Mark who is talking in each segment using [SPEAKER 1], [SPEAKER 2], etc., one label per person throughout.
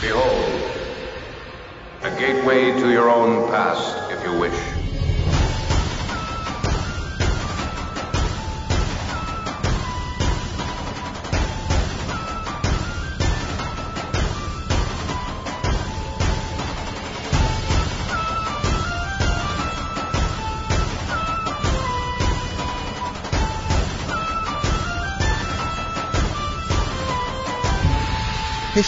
[SPEAKER 1] Behold, a gateway to your own past, if you wish.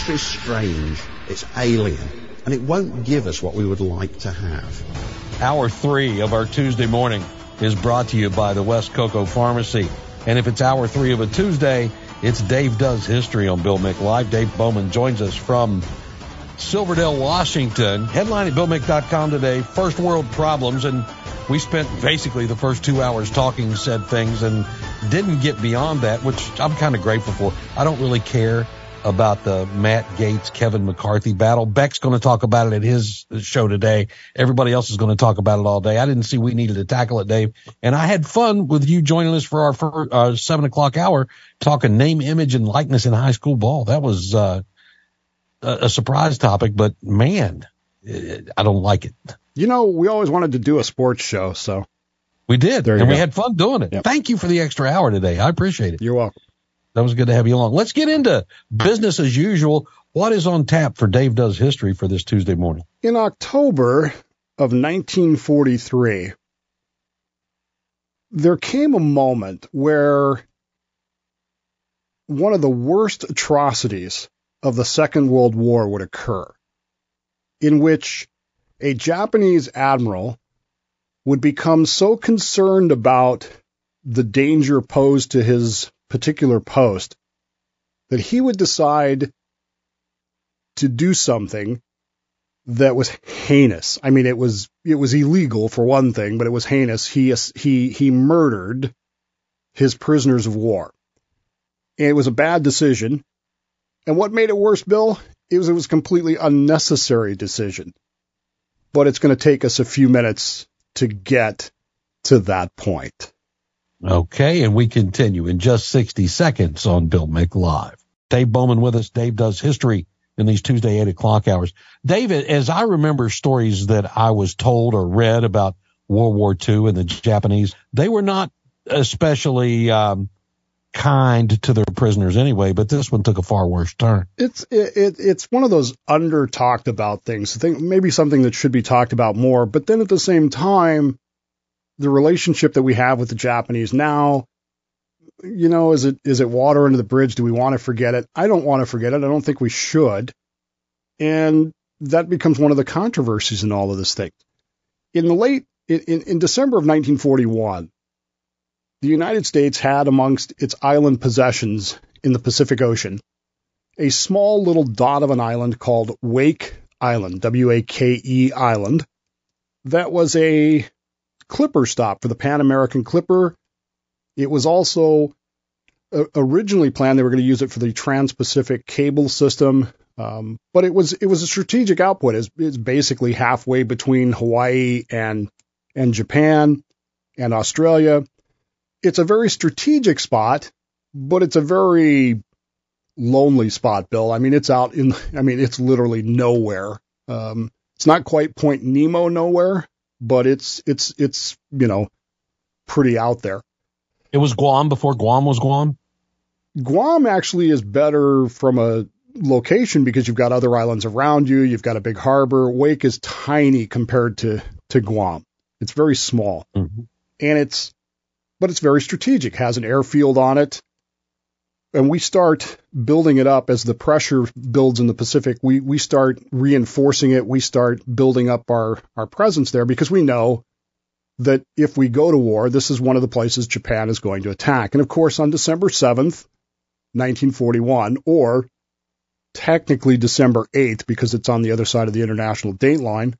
[SPEAKER 2] History is strange, it's alien, and it won't give us what we would like to have.
[SPEAKER 3] Hour three of our Tuesday morning is brought to you by the West Cocoa Pharmacy. And if it's hour three of a Tuesday, it's Dave Does History on Bill Mick Live. Dave Bowman joins us from Silverdale, Washington. Headline at BillMick.com today, First World Problems. And we spent basically the first two hours talking said things and didn't get beyond that, which I'm kind of grateful for. I don't really care about the Matt Gaetz, Kevin McCarthy battle. Beck's going to talk about it at his show today. Everybody else is going to talk about it all day. I didn't see we needed to tackle it, Dave. And I had fun with you joining us for our first, uh, seven o'clock hour talking name, image, and likeness in high school ball. That was, uh, a, a surprise topic, but man, I don't like it.
[SPEAKER 4] You know, we always wanted to do a sports show, so
[SPEAKER 3] we did, and we
[SPEAKER 4] go.
[SPEAKER 3] had fun doing it.
[SPEAKER 4] Yep.
[SPEAKER 3] Thank you for the extra hour today. I appreciate it.
[SPEAKER 4] you're welcome.
[SPEAKER 3] That was good to have you along. Let's get into business as usual. What is on tap for Dave Does History for this Tuesday morning?
[SPEAKER 4] In October of 1943, there came a moment where one of the worst atrocities of the Second World War would occur, in which a Japanese admiral would become so concerned about the danger posed to his particular post that he would decide to do something that was heinous. I mean, it was it was illegal for one thing, but it was heinous. He he he murdered his prisoners of war. And it was a bad decision. And what made it worse, Bill? It was it was a completely unnecessary decision. But it's going to take us a few minutes to get to that point.
[SPEAKER 3] Okay, and we continue in just 60 seconds on Bill Mick Live. Dave Bowman with us. Dave does history in these Tuesday 8 o'clock hours. David, as I remember stories that I was told or read about World War II and the Japanese, they were not especially um, kind to their prisoners anyway, but this one took a far worse turn.
[SPEAKER 4] It's it, it it's one of those under talked about things. I think maybe something that should be talked about more. But then at the same time, the relationship that we have with the Japanese now, you know, is it is it water under the bridge? Do we want to forget it? I don't want to forget it. I don't think we should. And that becomes one of the controversies in all of this thing. In the late in, in, December of 1941, the United States had amongst its island possessions in the Pacific Ocean a small little dot of an island called Wake Island, W A K E Island, that was a clipper stop for the Pan American Clipper. It was also uh, originally planned they were going to use it for the Trans Pacific cable system, um, but it was it was a strategic output. It's, it's basically halfway between Hawaii and and Japan and Australia. It's a very strategic spot, but it's a very lonely spot, Bill. I mean, it's out in, I mean, it's literally nowhere. Um, it's not quite Point Nemo nowhere, but it's, it's, it's, you know, pretty out there.
[SPEAKER 3] It was Guam before Guam was Guam.
[SPEAKER 4] Guam actually is better from a location because you've got other islands around you. You've got a big harbor. Wake is tiny compared to, to Guam. It's very small
[SPEAKER 3] Mhm.
[SPEAKER 4] and it's, but it's very strategic, has an airfield on it. And we start building it up as the pressure builds in the Pacific. We, we start reinforcing it. We start building up our, our presence there because we know that if we go to war, this is one of the places Japan is going to attack. And of course, on December 7th, 1941, or technically December 8th, because it's on the other side of the international date line,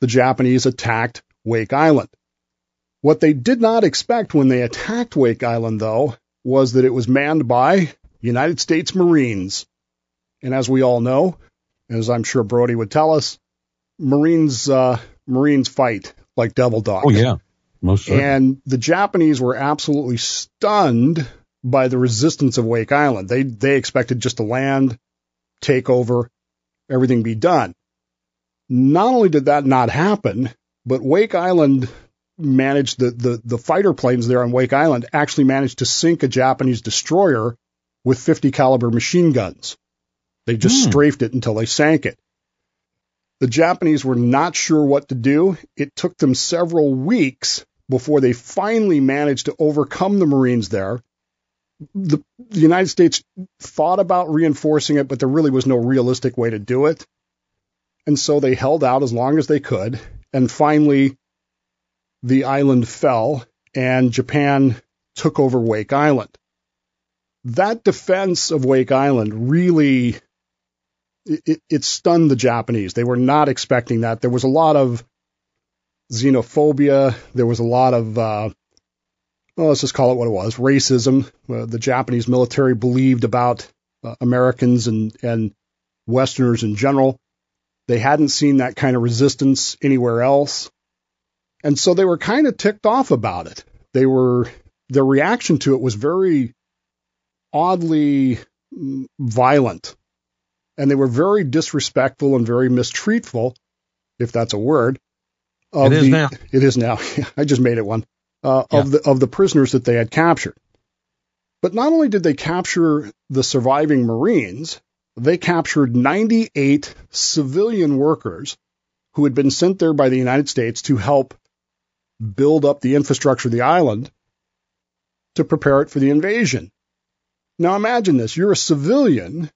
[SPEAKER 4] the Japanese attacked Wake Island. What they did not expect when they attacked Wake Island, though, was that it was manned by United States Marines. And as we all know, as I'm sure Brody would tell us, Marines uh, Marines fight like devil dogs.
[SPEAKER 3] Oh yeah, most certainly.
[SPEAKER 4] And the Japanese were absolutely stunned by the resistance of Wake Island. They they expected just to land, take over, everything be done. Not only did that not happen, but Wake Island managed the, the, the fighter planes there on Wake Island actually managed to sink a Japanese destroyer with 50 caliber machine guns. They just
[SPEAKER 3] Hmm.
[SPEAKER 4] strafed it until they sank it. The Japanese were not sure what to do. It took them several weeks before they finally managed to overcome the Marines there. The, the United States thought about reinforcing it, but there really was no realistic way to do it. And so they held out as long as they could. And finally, the island fell and Japan took over Wake Island. That defense of Wake Island really it, it stunned the Japanese. They were not expecting that. There was a lot of xenophobia. There was a lot of, uh, well, let's just call it what it was, racism. Uh, the Japanese military believed about uh, Americans and, and Westerners in general. They hadn't seen that kind of resistance anywhere else. And so they were kind of ticked off about it. They were, their reaction to it was very oddly mm, violent and they were very disrespectful and very mistreatful, if that's a word. Of
[SPEAKER 3] It is
[SPEAKER 4] the,
[SPEAKER 3] now.
[SPEAKER 4] It is now. I just made it one. Uh,
[SPEAKER 3] Yeah.
[SPEAKER 4] Of the of the prisoners that they had captured. But not only did they capture the surviving Marines, they captured 98 civilian workers who had been sent there by the United States to help build up the infrastructure of the island to prepare it for the invasion. Now imagine this. You're a civilian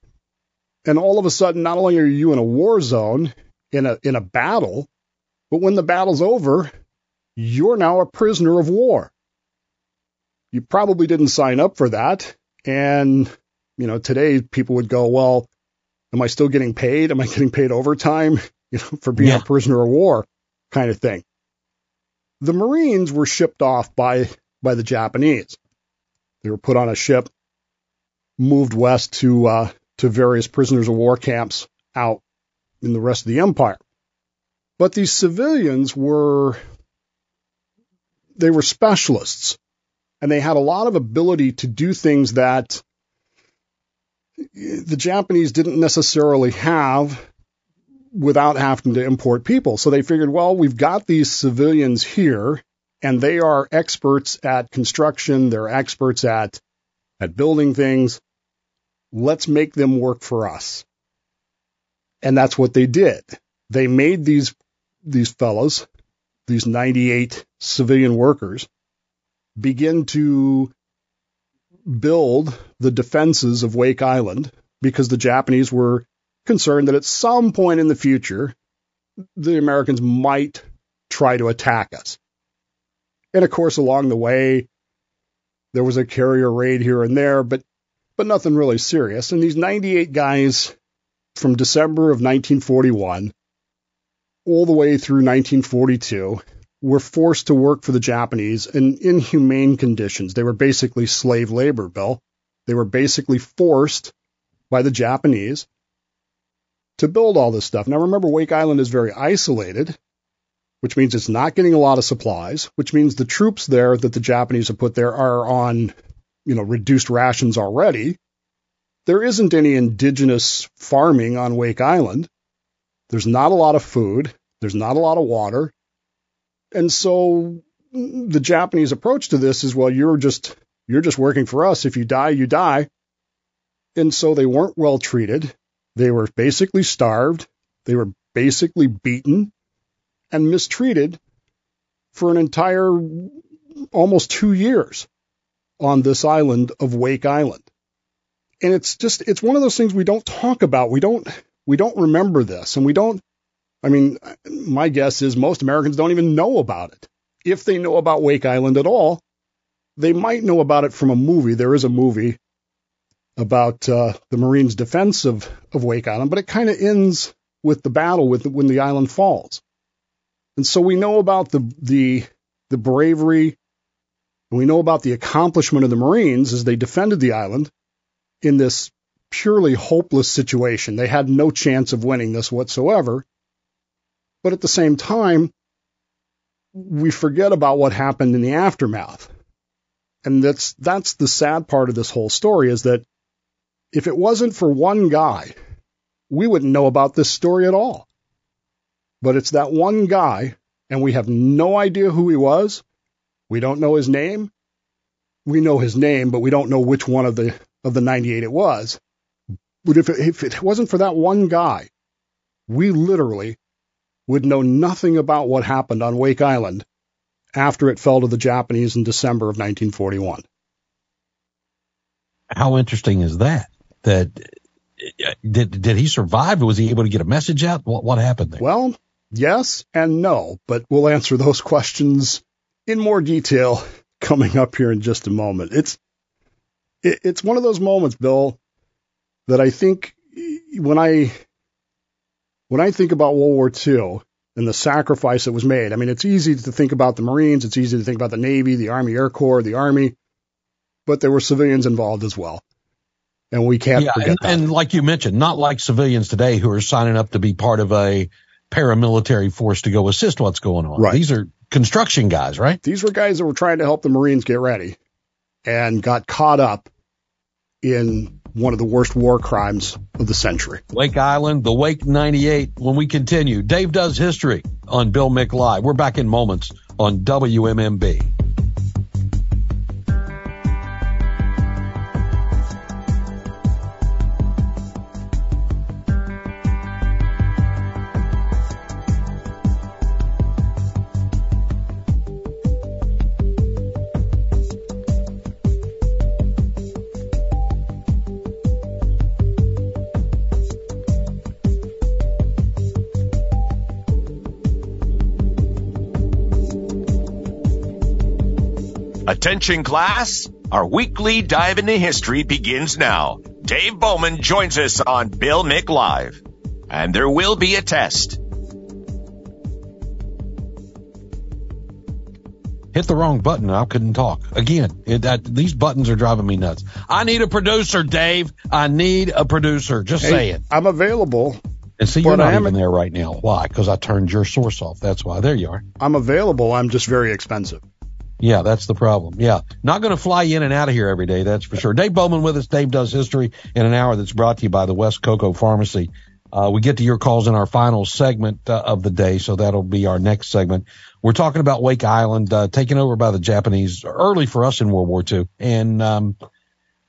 [SPEAKER 4] and all of a sudden not only are you in a war zone in a in a battle but when the battle's over you're now a prisoner of war you probably didn't sign up for that and you know today people would go well am i still getting paid am i getting paid overtime you know for being
[SPEAKER 3] Yeah.
[SPEAKER 4] a prisoner of war kind of thing the marines were shipped off by by the japanese they were put on a ship moved west to uh, to various prisoners of war camps out in the rest of the empire. But these civilians were they were specialists and they had a lot of ability to do things that the Japanese didn't necessarily have without having to import people. So they figured, well, we've got these civilians here and they are experts at construction, they're experts at at building things let's make them work for us. And that's what they did. They made these these fellows, these 98 civilian workers, begin to build the defenses of Wake Island because the Japanese were concerned that at some point in the future the Americans might try to attack us. And of course along the way there was a carrier raid here and there, but but nothing really serious. And these 98 guys from December of 1941 all the way through 1942 were forced to work for the Japanese in inhumane conditions. They were basically slave labor, Bill. They were basically forced by the Japanese to build all this stuff. Now remember, Wake Island is very isolated, which means it's not getting a lot of supplies, which means the troops there that the Japanese have put there are on you know, reduced rations already. There isn't any indigenous farming on Wake Island. There's not a lot of food. There's not a lot of water. And so the Japanese approach to this is, well, you're just, you're just working for us. If you die, you die. And so they weren't well treated. They were basically starved. They were basically beaten and mistreated for an entire almost two years on this island of Wake Island. And it's just it's one of those things we don't talk about. We don't we don't remember this and we don't I mean my guess is most Americans don't even know about it. If they know about Wake Island at all, they might know about it from a movie. There is a movie about uh, the Marines' defense of, of Wake Island, but it kind of ends with the battle with when the island falls. And so we know about the the the bravery and we know about the accomplishment of the Marines as they defended the island in this purely hopeless situation. They had no chance of winning this whatsoever. But at the same time, we forget about what happened in the aftermath. And that's that's the sad part of this whole story is that if it wasn't for one guy we wouldn't know about this story at all. But it's that one guy, and we have no idea who he was. We don't know his name. We know his name, but we don't know which one of the of the 98 it was. But if it, if it wasn't for that one guy, we literally would know nothing about what happened on Wake Island after it fell to the Japanese in December of 1941.
[SPEAKER 3] How interesting is that? That did did he survive? Was he able to get a message out? What what happened there?
[SPEAKER 4] Well, yes and no, but we'll answer those questions in more detail coming up here in just a moment. It's it, it's one of those moments, Bill, that I think when I when I think about World War II and the sacrifice that was made, I mean, it's easy to think about the Marines, it's easy to think about the Navy, the Army Air Corps, the Army, but there were civilians involved as well. And we can't
[SPEAKER 3] yeah,
[SPEAKER 4] forget
[SPEAKER 3] and,
[SPEAKER 4] that.
[SPEAKER 3] and like you mentioned, not like civilians today who are signing up to be part of a paramilitary force to go assist what's going on.
[SPEAKER 4] Right.
[SPEAKER 3] These are construction guys, right?
[SPEAKER 4] These were guys that were trying to help the Marines get ready and got caught up in one of the worst war crimes of the century.
[SPEAKER 3] Wake Island, the Wake 98. When we continue, Dave does history on Bill Mick We're back in moments on WMMB.
[SPEAKER 5] Attention class, our weekly dive into history begins now. Dave Bowman joins us on Bill Mick Live. And there will be a test.
[SPEAKER 3] Hit the wrong button. I couldn't talk again. It, that, these buttons are driving me nuts. I need a producer, Dave. I need a producer. Just
[SPEAKER 4] Hey,
[SPEAKER 3] say it.
[SPEAKER 4] I'm available.
[SPEAKER 3] And see, you're not
[SPEAKER 4] I am-
[SPEAKER 3] even there right now. Why? Because I turned your source off. That's why. There you are.
[SPEAKER 4] I'm available. I'm just very expensive.
[SPEAKER 3] Yeah, that's the problem. Yeah. Not going to fly in and out of here every day. That's for sure. Dave Bowman with us. Dave does history in an hour that's brought to you by the West Cocoa Pharmacy. Uh, we get to your calls in our final segment uh, of the day. So that'll be our next segment. We're talking about Wake Island, uh, taken over by the Japanese early for us in World War II and, um,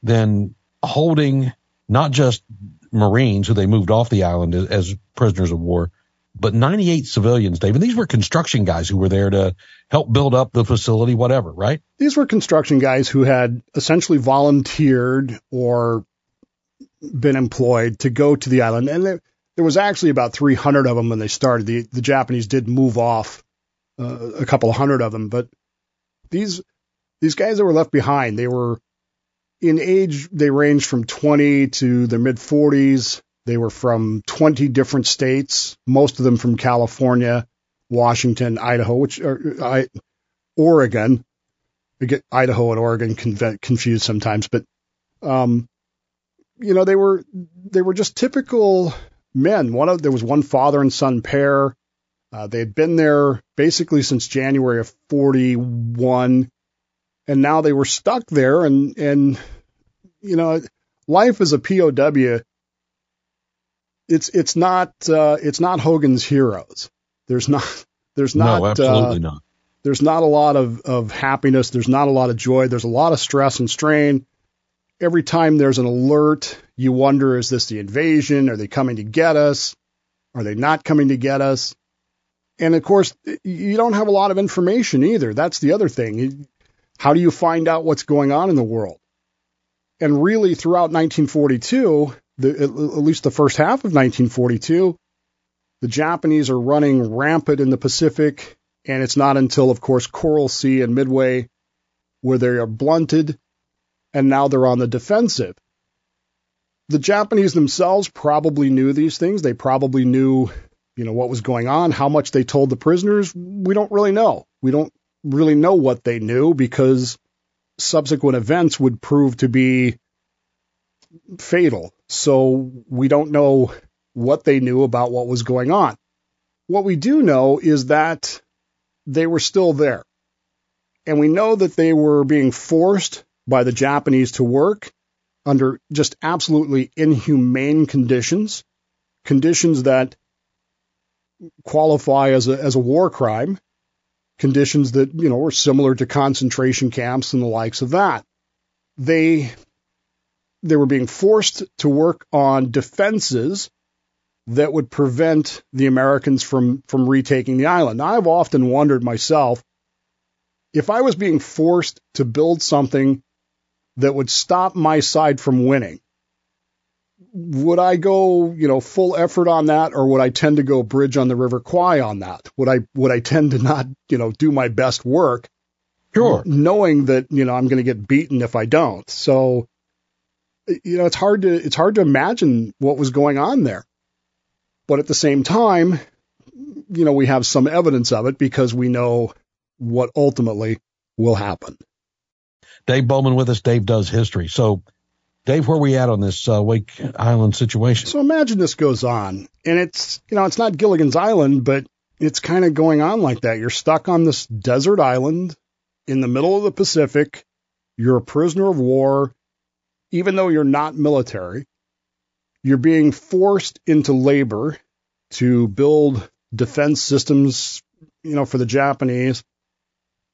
[SPEAKER 3] then holding not just Marines who they moved off the island as, as prisoners of war, but 98 civilians, David. These were construction guys who were there to help build up the facility, whatever, right?
[SPEAKER 4] These were construction guys who had essentially volunteered or been employed to go to the island. And there, there was actually about 300 of them when they started. The, the Japanese did move off uh, a couple hundred of them, but these these guys that were left behind, they were in age. They ranged from 20 to their mid 40s. They were from 20 different states, most of them from California, Washington, Idaho, which are I, Oregon. We get Idaho and Oregon confused sometimes, but um, you know they were they were just typical men. One of there was one father and son pair. Uh, they had been there basically since January of 41, and now they were stuck there. And and you know, life as a POW, it's it's not uh, it's not Hogan's Heroes. There's not there's not
[SPEAKER 3] no,
[SPEAKER 4] uh,
[SPEAKER 3] absolutely not.
[SPEAKER 4] there's not a lot of, of happiness. There's not a lot of joy. There's a lot of stress and strain. Every time there's an alert, you wonder, is this the invasion? Are they coming to get us? Are they not coming to get us? And of course, you don't have a lot of information either. That's the other thing. How do you find out what's going on in the world? And really, throughout 1942, the, at least the first half of 1942, the Japanese are running rampant in the Pacific, and it's not until, of course, Coral Sea and Midway where they are blunted, and now they're on the defensive. The Japanese themselves probably knew these things. They probably knew, you know, what was going on, how much they told the prisoners. We don't really know. We don't really know what they knew because subsequent events would prove to be fatal. So we don't know what they knew about what was going on. What we do know is that they were still there. And we know that they were being forced by the Japanese to work under just absolutely inhumane conditions. conditions that qualify as a, as a war crime, conditions that, you know, were similar to concentration camps and the likes of that. They, they were being forced to work on defenses that would prevent the Americans from, from retaking the island. Now, I've often wondered myself, if I was being forced to build something that would stop my side from winning, would I go, you know, full effort on that, or would I tend to go bridge on the River Kwai on that? Would I would I tend to not, you know, do my best work,
[SPEAKER 3] Sure.
[SPEAKER 4] knowing that you know I'm going to get beaten if I don't? So, you know, it's hard to it's hard to imagine what was going on there. But at the same time, you know, we have some evidence of it because we know what ultimately will happen.
[SPEAKER 3] Dave Bowman with us. Dave does history. So, Dave, where we at on this uh, Wake Island situation?
[SPEAKER 4] So imagine this goes on, and it's you know it's not Gilligan's Island, but it's kind of going on like that. You're stuck on this desert island in the middle of the Pacific. You're a prisoner of war, even though you're not military. You're being forced into labor to build defense systems, you know, for the Japanese,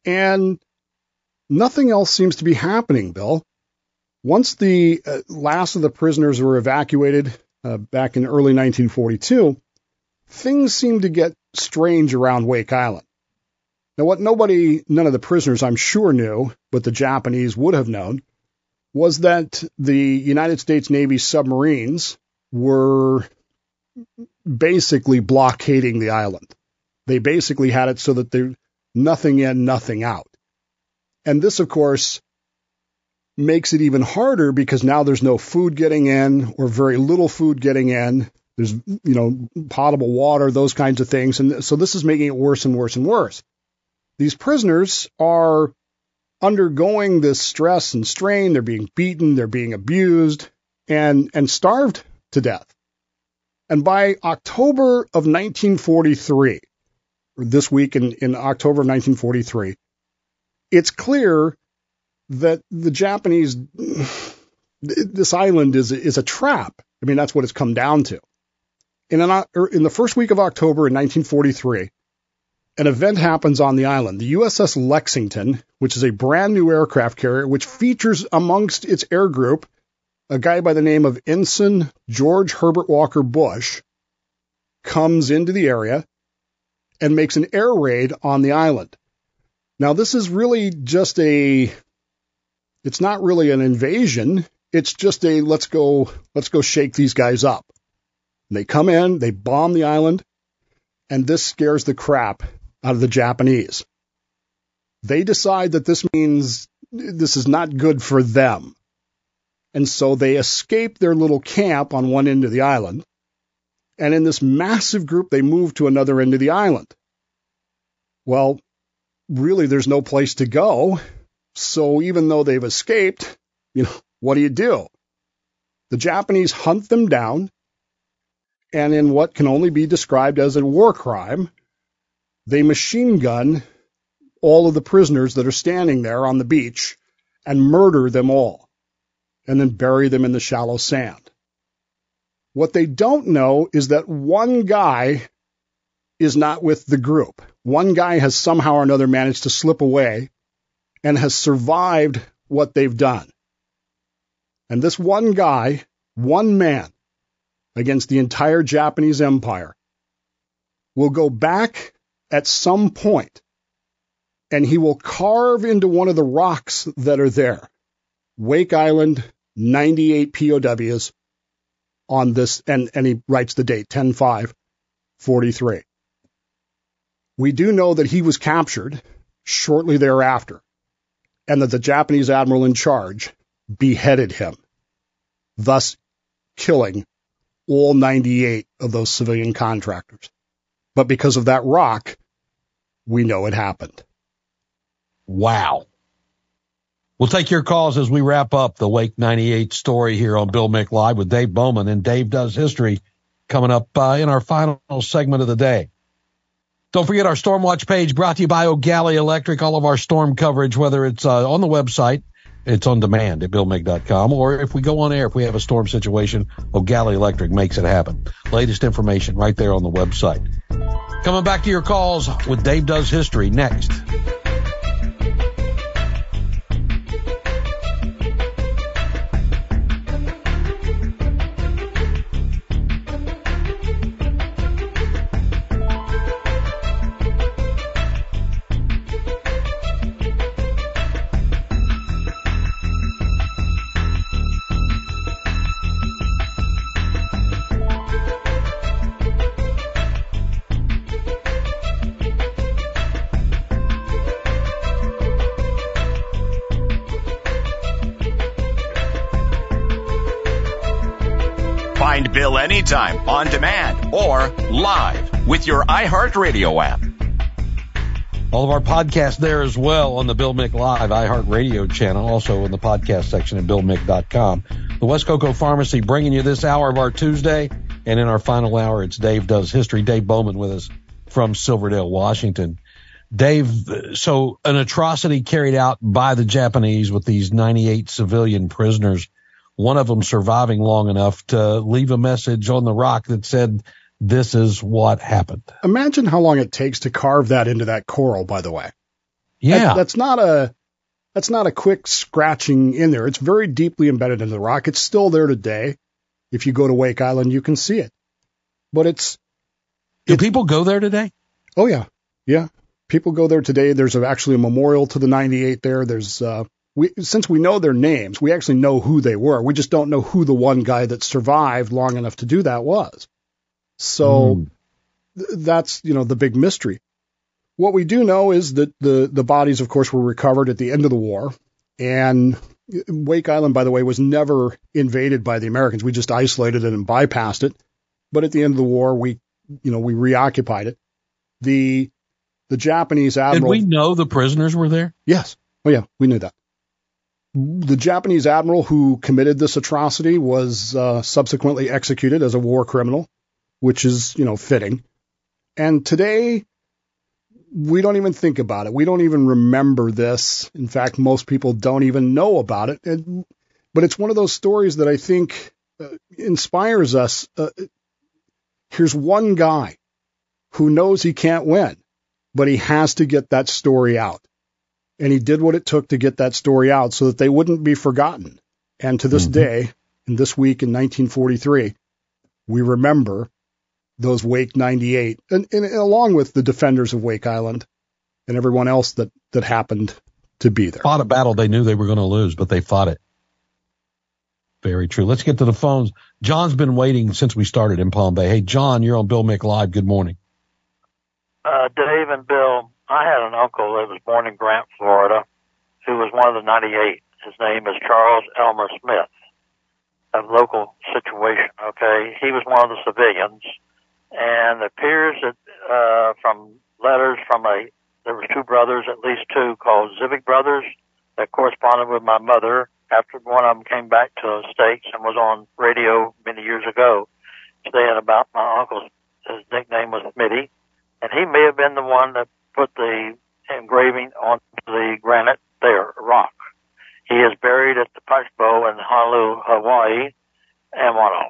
[SPEAKER 4] and nothing else seems to be happening, Bill. Once the uh, last of the prisoners were evacuated uh, back in early 1942, things seemed to get strange around Wake Island. Now, what nobody, none of the prisoners I'm sure knew, but the Japanese would have known, was that the United States Navy submarines were basically blockading the island. They basically had it so that there nothing in, nothing out. And this, of course, makes it even harder because now there's no food getting in or very little food getting in. There's, you know, potable water, those kinds of things. And so this is making it worse and worse and worse. These prisoners are undergoing this stress and strain. They're being beaten, they're being abused and, and starved to death. And by October of 1943, or this week in, in October of 1943, it's clear that the Japanese, this island is is a trap. I mean, that's what it's come down to. In an, in the first week of October in 1943, an event happens on the island. The USS Lexington, which is a brand new aircraft carrier, which features amongst its air group a guy by the name of Ensign George Herbert Walker Bush, comes into the area and makes an air raid on the island. Now, this is really just a it's not really an invasion. It's just a let's go, let's go shake these guys up. And they come in, they bomb the island, and this scares the crap out of the Japanese. They decide that this means this is not good for them. And so they escape their little camp on one end of the island. And in this massive group, they move to another end of the island. Well, really, there's no place to go. So even though they've escaped, you know, what do you do? The Japanese hunt them down, and in what can only be described as a war crime, they machine gun all of the prisoners that are standing there on the beach and murder them all, and then bury them in the shallow sand. What they don't know is that one guy is not with the group. One guy has somehow or another managed to slip away and has survived what they've done. And this one guy, one man, against the entire Japanese empire, will go back at some point and he will carve into one of the rocks that are there. Wake Island, 98 POWs on this, and, and he writes the date, 10 5 43. We do know that he was captured shortly thereafter and that the Japanese admiral in charge beheaded him, thus killing all 98 of those civilian contractors. But because of that rock, we know it happened.
[SPEAKER 3] Wow. We'll take your calls as we wrap up the Wake 98 story here on Bill Mick with Dave Bowman and Dave Does History coming up uh, in our final segment of the day. Don't forget our Storm Watch page brought to you by Eau Gallie Electric. All of our storm coverage, whether it's uh, on the website, It's on demand at BillMick.com. Or if we go on air, if we have a storm situation, Eau Gallie Electric makes it happen. Latest information right there on the website. Coming back to your calls with Dave Does History next.
[SPEAKER 5] Anytime, on demand, or live with your iHeartRadio app.
[SPEAKER 3] All of our podcasts there as well on the Bill Mick Live iHeartRadio channel, also in the podcast section at BillMick.com. The West Cocoa Pharmacy bringing you this hour of our Tuesday. And in our final hour, it's Dave Does History. Dave Bowman with us from Silverdale, Washington. Dave, so an atrocity carried out by the Japanese with these 98 civilian prisoners, one of them surviving long enough to leave a message on the rock that said, this is what happened.
[SPEAKER 4] Imagine how long it takes to carve that into that coral, by the way.
[SPEAKER 3] Yeah.
[SPEAKER 4] That- that's not a that's not a quick scratching in there. It's very deeply embedded into the rock. It's still there today. If you go to Wake Island, you can see it. But it's
[SPEAKER 3] Do people go there today?
[SPEAKER 4] oh yeah, yeah. People go there today. There's actually a memorial to the 98 there. There's uh, we since we know their names, we actually know who they were. We just don't know who the one guy that survived long enough to do that was. So
[SPEAKER 3] Mm.
[SPEAKER 4] th- that's you know the big mystery. What we do know is that the the bodies, of course, were recovered at the end of the war, and Wake Island, by the way, was never invaded by the Americans. We just isolated it and bypassed it. But at the end of the war, we you know we reoccupied it. The the Japanese
[SPEAKER 3] Did
[SPEAKER 4] admiral.
[SPEAKER 3] we know the prisoners were there?
[SPEAKER 4] Yes. Oh yeah, we knew that. The Japanese admiral who committed this atrocity was uh, subsequently executed as a war criminal, which is, you know, fitting. And today, we don't even think about it. We don't even remember this. In fact, most people don't even know about it. And, but it's one of those stories that I think uh, inspires us. Uh, here's one guy who knows he can't win, but he has to get that story out and he did what it took to get that story out so that they wouldn't be forgotten. And to this
[SPEAKER 3] Mhm.
[SPEAKER 4] day, in this week in 1943, we remember those Wake 98, and, and along with the defenders of Wake Island and everyone else that, that happened to be there.
[SPEAKER 3] Fought a battle they knew they were going to lose, but they fought it. Very true. Let's get to the phones. John's been waiting since we started in Palm Bay. Hey, John, you're on Bill Mick Live. Good morning.
[SPEAKER 6] uh, Dave and Bill, I had an uncle that was born in Grant, Florida, who was one of the 98. His name is Charles Elmer Smith. A local situation, okay? He was one of the civilians, and it appears that uh, from letters from a, there were two brothers, at least two, called Zivic brothers, that corresponded with my mother after one of them came back to the States and was on radio many years ago, saying about my uncle's, his nickname was Smitty and he may have been the one that put the engraving on the granite there, rock. He is buried at the Punch in Honolulu, Hawaii, Amano.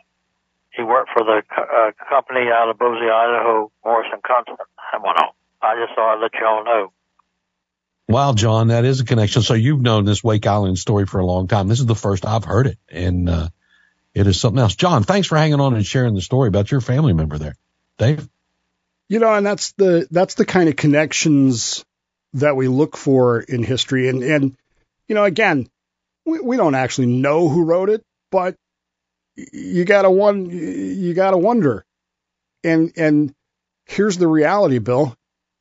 [SPEAKER 6] He worked for the uh, company out of Boise, Idaho, Morrison Knudsen, Amano. I just thought I'd let you all know.
[SPEAKER 3] Wow, John, that is a connection. So you've known this Wake Island story for a long time. This is the first I've heard it, and uh, it is something else. John, thanks for hanging on and sharing the story about your family member there. Dave?
[SPEAKER 4] You know, and that's the that's the kind of connections that we look for in history. And and you know, again, we, we don't actually know who wrote it, but you gotta one you gotta wonder. And and here's the reality, Bill.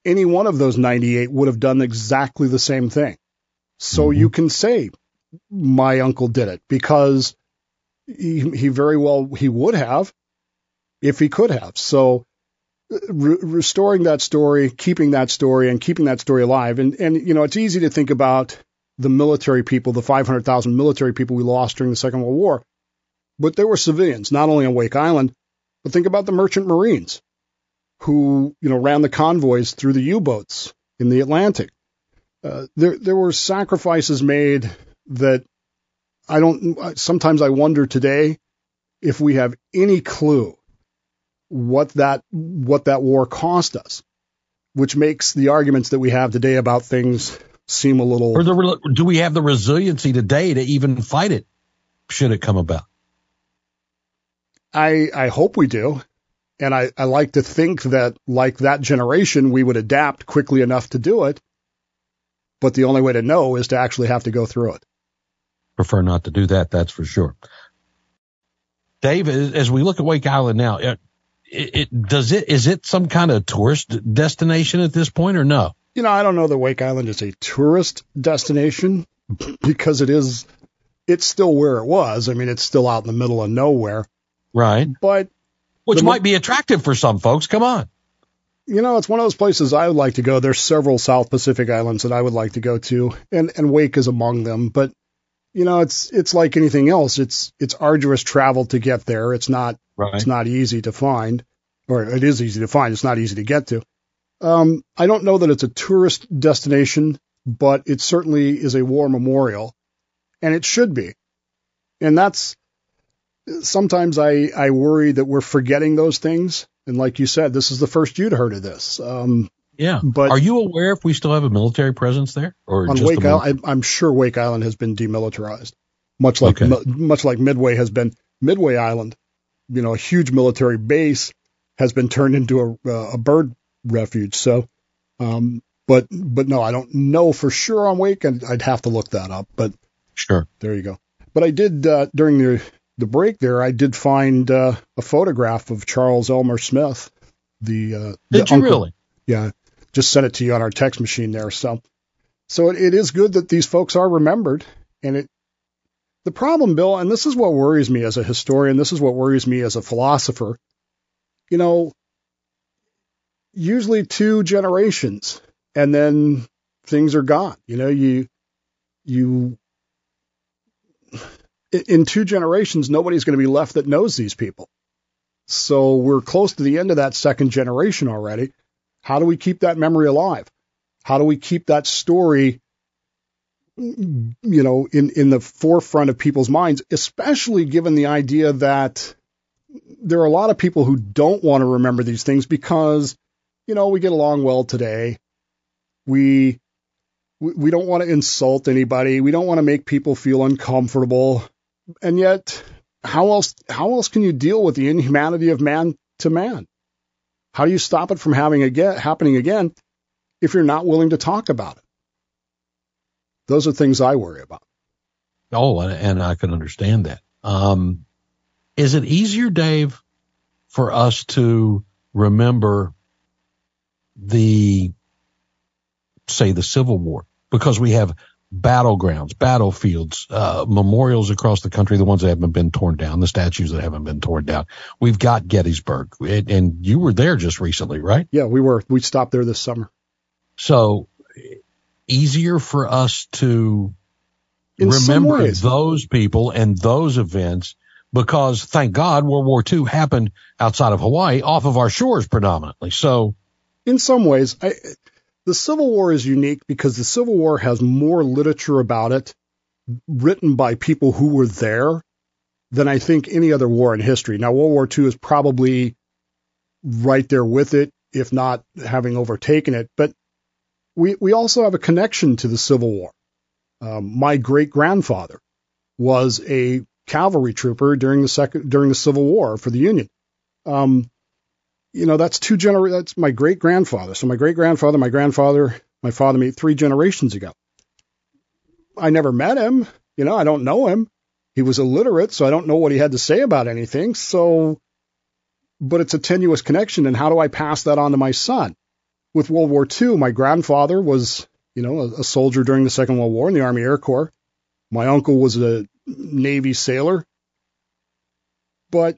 [SPEAKER 4] Any one of those 98 would have done exactly the same thing. So
[SPEAKER 3] Mhm.
[SPEAKER 4] you can say my uncle did it because he, he very well he would have if he could have. So re- restoring that story, keeping that story, and keeping that story alive. And and you know, it's easy to think about the military people, the 500,000 military people we lost during the Second World War, but there were civilians not only on Wake Island, but think about the merchant marines who you know ran the convoys through the U-boats in the Atlantic. Uh, there there were sacrifices made that I don't, sometimes I wonder today if we have any clue what that, what that war cost us, which makes the arguments that we have today about things seem a little.
[SPEAKER 3] Or the, do we have the resiliency today to even fight it should it come about?
[SPEAKER 4] I, I hope we do. And I, I like to think that, like that generation, we would adapt quickly enough to do it. But the only way to know is to actually have to go through it.
[SPEAKER 3] Prefer not to do that, that's for sure. Dave, as we look at Wake Island now, it, it, does it is it some kind of tourist destination at this point or no?
[SPEAKER 4] You know, I don't know that Wake Island is a tourist destination because it is it's still where it was. I mean, it's still out in the middle of nowhere.
[SPEAKER 3] Right.
[SPEAKER 4] But
[SPEAKER 3] which the, might be attractive for some folks. Come on.
[SPEAKER 4] You know, it's one of those places I would like to go. There's several South Pacific islands that I would like to go to, and and Wake is among them. But you know, it's it's like anything else. It's it's arduous travel to get there. It's not right. it's not easy to find, or it is easy to find. It's not easy to get to. Um, I don't know that it's a tourist destination, but it certainly is a war memorial, and it should be. And that's sometimes I, I worry that we're forgetting those things. And like you said, this is the first you'd heard of this. Um,
[SPEAKER 3] yeah. But are you aware if we still have a military presence there or
[SPEAKER 4] on Wake Island? I'm sure Wake Island has been demilitarized, much like, okay. much like Midway has been Midway Island, you know, a huge military base has been turned into a, a bird refuge. So, um, but, but no, I don't know for sure on Wake and I'd have to look that up, but
[SPEAKER 3] sure.
[SPEAKER 4] There you go. But I did, uh, during the the break there, I did find uh, a photograph of Charles Elmer Smith. The, uh,
[SPEAKER 3] did
[SPEAKER 4] the
[SPEAKER 3] you uncle. really?
[SPEAKER 4] Yeah, just sent it to you on our text machine there. So, so it, it is good that these folks are remembered, and it. The problem, Bill, and this is what worries me as a historian. This is what worries me as a philosopher. You know, usually two generations, and then things are gone. You know, you you in two generations, nobody's going to be left that knows these people. So we're close to the end of that second generation already. How do we keep that memory alive? How do we keep that story, you know, in, in the forefront of people's minds, especially given the idea that there are a lot of people who don't want to remember these things because, you know, we get along well today. We, we don't want to insult anybody. We don't want to make people feel uncomfortable and yet how else how else can you deal with the inhumanity of man to man? How do you stop it from having again happening again if you're not willing to talk about it? Those are things I worry about.
[SPEAKER 3] Oh, and I can understand that. Um, is it easier, Dave, for us to remember the, say, the Civil War because we have battlegrounds, battlefields, uh, memorials across the country, the ones that haven't been torn down, the statues that haven't been torn down. We've got Gettysburg, and, and you were there just recently, right?
[SPEAKER 4] Yeah, we were. We stopped there this summer.
[SPEAKER 3] So easier for us to In remember those people and those events because thank God World War II happened outside of Hawaii off of our shores predominantly. So
[SPEAKER 4] in some ways, I, the Civil War is unique because the Civil War has more literature about it written by people who were there than I think any other war in history. Now, World War II is probably right there with it, if not having overtaken it. But we, we also have a connection to the Civil War. Um, my great grandfather was a cavalry trooper during the second during the Civil War for the Union. Um, you know, that's two gener that's my great grandfather. So my great grandfather, my grandfather, my father met three generations ago. I never met him. You know, I don't know him. He was illiterate, so I don't know what he had to say about anything. So, but it's a tenuous connection. And how do I pass that on to my son? With World War II, my grandfather was, you know, a, a soldier during the Second World War in the Army Air Corps. My uncle was a Navy sailor. But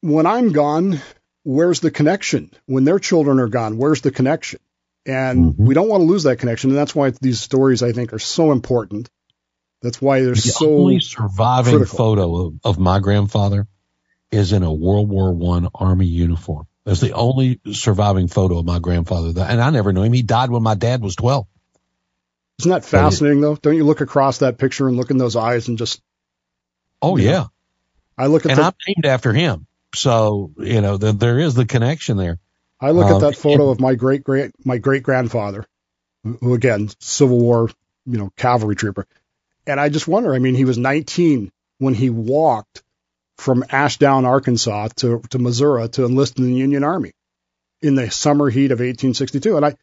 [SPEAKER 4] when I'm gone, where's the connection? When their children are gone, where's the connection? And mm-hmm. we don't want to lose that connection. And that's why these stories, I think, are so important. That's why they're
[SPEAKER 3] the
[SPEAKER 4] so
[SPEAKER 3] only surviving
[SPEAKER 4] critical.
[SPEAKER 3] photo of, of, my grandfather is in a World War One Army uniform. That's the only surviving photo of my grandfather. That, and I never knew him. He died when my dad was 12.
[SPEAKER 4] Isn't that fascinating though? Don't you look across that picture and look in those eyes and just
[SPEAKER 3] Oh yeah.
[SPEAKER 4] I look at
[SPEAKER 3] And
[SPEAKER 4] the,
[SPEAKER 3] I'm named after him. So, you know, th- there is the connection there.
[SPEAKER 4] I look at
[SPEAKER 3] um,
[SPEAKER 4] that photo of my great great my great grandfather, who again Civil War, you know, cavalry trooper, and I just wonder. I mean, he was 19 when he walked from Ashdown, Arkansas, to to Missouri to enlist in the Union Army in the summer heat of 1862. And I,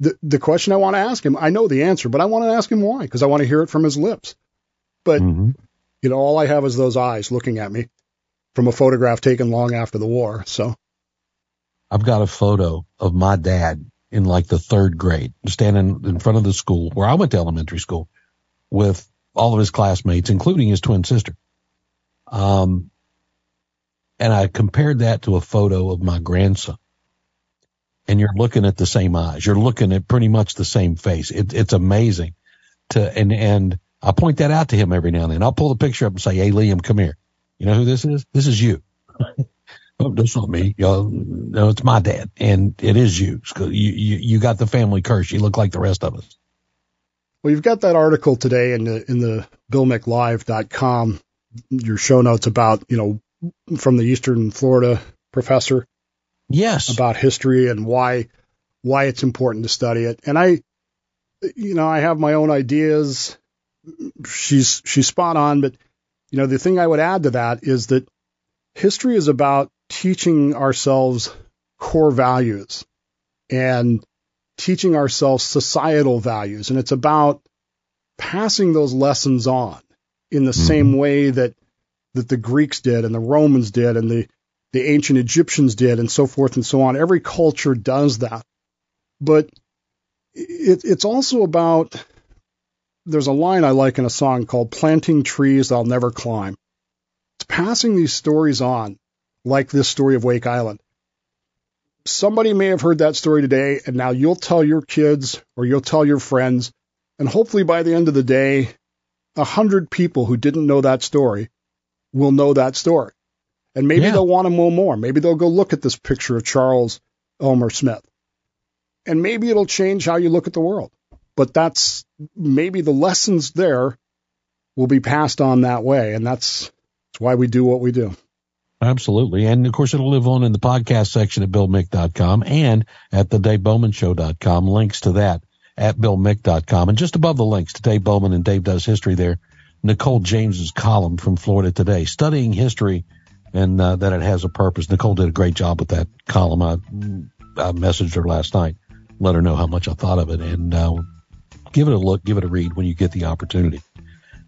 [SPEAKER 4] the the question I want to ask him, I know the answer, but I want to ask him why because I want to hear it from his lips. But
[SPEAKER 3] Mhm.
[SPEAKER 4] you know, all I have is those eyes looking at me from a photograph taken long after the war. So
[SPEAKER 3] I've got a photo of my dad in like the third grade, standing in front of the school where I went to elementary school with all of his classmates, including his twin sister. Um, and I compared that to a photo of my grandson. And you're looking at the same eyes. You're looking at pretty much the same face. It, it's amazing to, and, and I point that out to him every now and then. I'll pull the picture up and say, Hey, Liam, come here. You know who this is? This is you. Oh, that's not me. Y'all, no, it's my dad, and it is you. You, you. you got the family curse. You look like the rest of us.
[SPEAKER 4] Well, you've got that article today in the in the BillMickLive.com, your show notes about you know from the Eastern Florida professor
[SPEAKER 3] Yes.
[SPEAKER 4] about history and why why it's important to study it. And I, you know, I have my own ideas. She's she's spot on, but you know, the thing I would add to that is that history is about teaching ourselves core values and teaching ourselves societal values, and it's about passing those lessons on in the mm-hmm. same way that that the Greeks did and the Romans did and the the ancient Egyptians did and so forth and so on. Every culture does that. But it, it's also about there's a line I like in a song called Planting Trees I'll Never Climb. It's passing these stories on, like this story of Wake Island. Somebody may have heard that story today, and now you'll tell your kids or you'll tell your friends, and hopefully by the end of the day, a hundred people who didn't know that story will know that story. And maybe
[SPEAKER 3] Yeah.
[SPEAKER 4] they'll want to know more. Maybe they'll go look at this picture of Charles Elmer Smith. And maybe it'll change how you look at the world. But that's maybe the lessons there will be passed on that way. And that's, that's why we do what we do.
[SPEAKER 3] Absolutely. And of course, it'll live on in the podcast section at BillMick.com and at the DaveBowmanShow.com. Links to that at BillMick.com. And just above the links to Dave Bowman and Dave Does History there, Nicole James's column from Florida Today, studying history and uh, that it has a purpose. Nicole did a great job with that column. I, I messaged her last night, let her know how much I thought of it, and uh, give it a look, give it a read when you get the opportunity.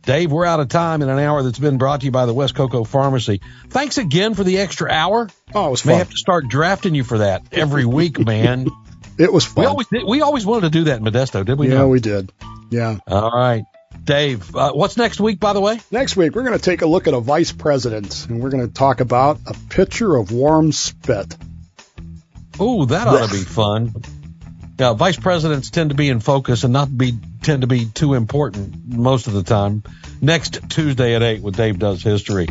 [SPEAKER 3] Dave, we're out of time in an hour that's been brought to you by the West Cocoa Pharmacy. Thanks again for the extra hour.
[SPEAKER 4] Oh, it was
[SPEAKER 3] May
[SPEAKER 4] fun.
[SPEAKER 3] have to start drafting you for that every week, man.
[SPEAKER 4] It was fun.
[SPEAKER 3] we always did, we always wanted to do that in Modesto, did we?
[SPEAKER 4] yeah, we did. Yeah.
[SPEAKER 3] All right, Dave. Uh, what's next week, by the way?
[SPEAKER 4] Next week, we're going to take a look at a vice president and we're going to talk about a pitcher of warm spit.
[SPEAKER 3] Oh, that ought to be fun. Yeah, vice presidents tend to be in focus and not be tend to be too important most of the time. Next Tuesday at eight with Dave Does History.